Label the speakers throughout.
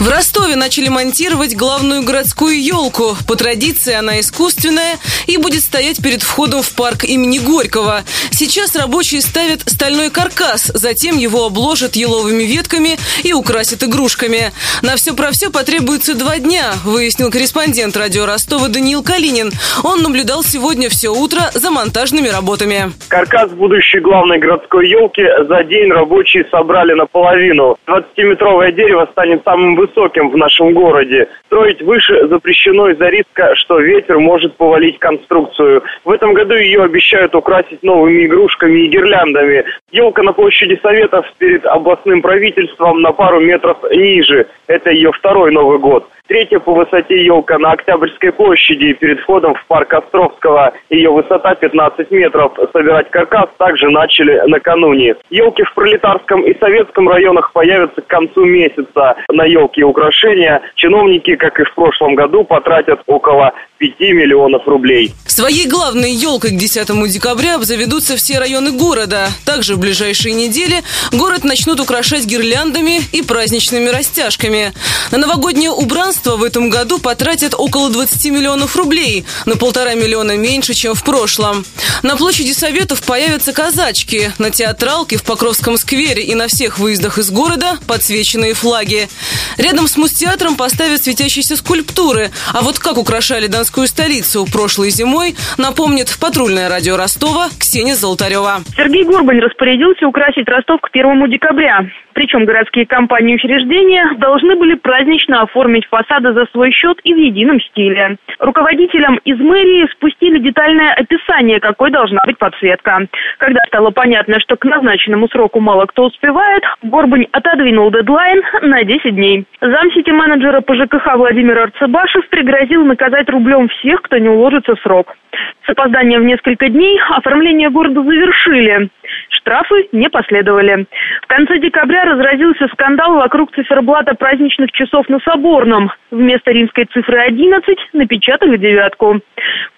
Speaker 1: В Ростове начали монтировать главную городскую елку. По традиции она искусственная и будет стоять перед входом в парк имени Горького. Сейчас рабочие ставят стальной каркас, затем его обложат еловыми ветками и украсят игрушками. На все про все потребуется два дня, выяснил корреспондент радио Ростова Даниил Калинин. Он наблюдал сегодня все утро за монтажными работами.
Speaker 2: Каркас будущей главной городской елки за день рабочие собрали наполовину. 20-метровое дерево станет самым высоким высоким в нашем городе. Строить выше запрещено из-за риска, что ветер может повалить конструкцию. В этом году ее обещают украсить новыми игрушками и гирляндами. Елка на площади Советов перед областным правительством на пару метров ниже. Это ее второй Новый год. Третья по высоте елка на Октябрьской площади перед входом в парк Островского. Ее высота 15 метров. Собирать каркас также начали накануне. Елки в Пролетарском и Советском районах появятся к концу месяца. На елки и украшения чиновники, как и в прошлом году, потратят около 5 миллионов рублей.
Speaker 1: Своей главной елкой к 10 декабря обзаведутся все районы города. Также в ближайшие недели город начнут украшать гирляндами и праздничными растяжками. На новогоднее убранство в этом году потратят около 20 миллионов рублей, на полтора миллиона меньше, чем в прошлом. На площади Советов появятся казачки, на театралке в Покровском сквере и на всех выездах из города подсвеченные флаги. Рядом с Мустеатром поставят светящиеся скульптуры, а вот как украшали Донскую столицу прошлой зимой, напомнит патрульное радио Ростова Ксения Золотарева.
Speaker 3: Сергей Горбань распорядился украсить Ростов к 1 декабря. Причем городские компании и учреждения должны были празднично оформить фасады за свой счет и в едином стиле. Руководителям из мэрии спустили детальное описание, какой должна быть подсветка. Когда стало понятно, что к назначенному сроку мало кто успевает, Горбань отодвинул дедлайн на 10 дней. Замсити менеджера по ЖКХ Владимир Арцебашев пригрозил наказать рублем всех, кто не уложится в срок. С опозданием в несколько дней оформление города завершили. Штрафы не последовали. В конце декабря разразился скандал вокруг циферблата праздничных часов на Соборном. Вместо римской цифры 11 напечатали девятку.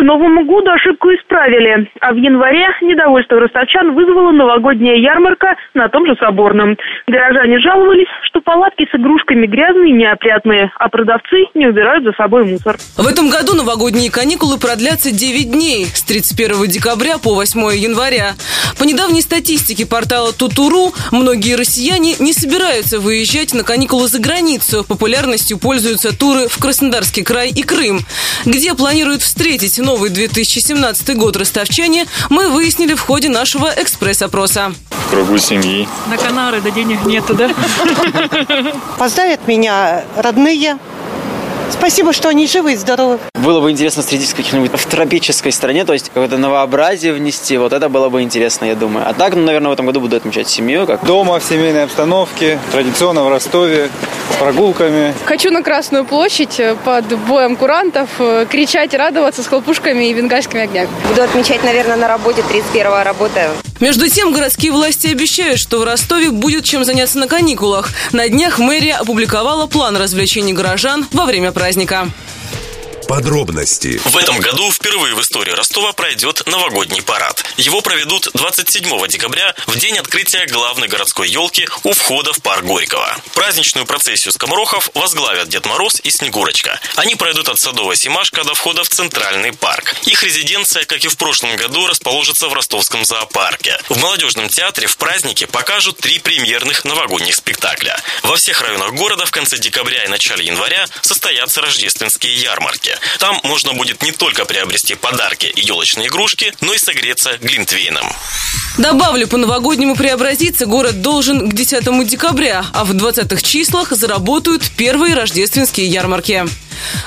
Speaker 3: Новому году ошибку исправили, а в январе недовольство ростовчан вызвала новогодняя ярмарка на том же Соборном. Горожане жаловались, что палатки с игрушками грязные и неопрятные, а продавцы не убирают за собой мусор.
Speaker 1: В этом году новогодние каникулы продлятся 9 дней с 31 декабря по 8 января. По недавней статистике портала Тутуру, многие россияне не собираются выезжать на каникулы за границу. Популярностью пользуются туры в Краснодарский край и Крым. Где планируют встретить новый 2017 год ростовчане, мы выяснили в ходе нашего экспресс-опроса.
Speaker 4: В кругу семьи.
Speaker 5: На Канары, да денег нету, да?
Speaker 6: Поздравят меня родные, Спасибо, что они живы и здоровы.
Speaker 7: Было бы интересно встретиться в какой-нибудь в тропической стране, то есть какое-то новообразие внести. Вот это было бы интересно, я думаю. А так, ну, наверное, в этом году буду отмечать семью. Как...
Speaker 4: Дома, в семейной обстановке, традиционно в Ростове, прогулками.
Speaker 8: Хочу на Красную площадь э, под боем курантов э, кричать, радоваться с хлопушками и бенгальскими огнями.
Speaker 9: Буду отмечать, наверное, на работе 31-го работаю.
Speaker 1: Между тем, городские власти обещают, что в Ростове будет чем заняться на каникулах. На днях мэрия опубликовала план развлечений горожан во время праздника.
Speaker 10: Подробности.
Speaker 11: В этом году впервые в истории Ростова пройдет новогодний парад. Его проведут 27 декабря в день открытия главной городской елки у входа в парк Горького. Праздничную процессию скоморохов возглавят Дед Мороз и Снегурочка. Они пройдут от Садовой Симашка до входа в Центральный парк. Их резиденция, как и в прошлом году, расположится в Ростовском зоопарке. В молодежном театре в празднике покажут три премьерных новогодних спектакля. Во всех районах города в конце декабря и начале января состоятся рождественские ярмарки. Там можно будет не только приобрести подарки и елочные игрушки, но и согреться глинтвейном.
Speaker 1: Добавлю, по новогоднему преобразиться город должен к 10 декабря, а в 20-х числах заработают первые рождественские ярмарки.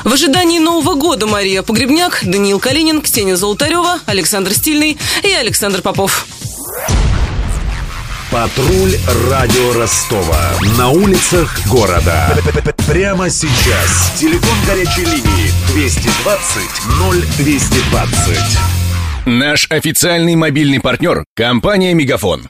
Speaker 1: В ожидании Нового года Мария Погребняк, Даниил Калинин, Ксения Золотарева, Александр Стильный и Александр Попов.
Speaker 10: Патруль радио Ростова. На улицах города. Прямо сейчас. Телефон горячей линии 220 0220.
Speaker 12: Наш официальный мобильный партнер – компания «Мегафон».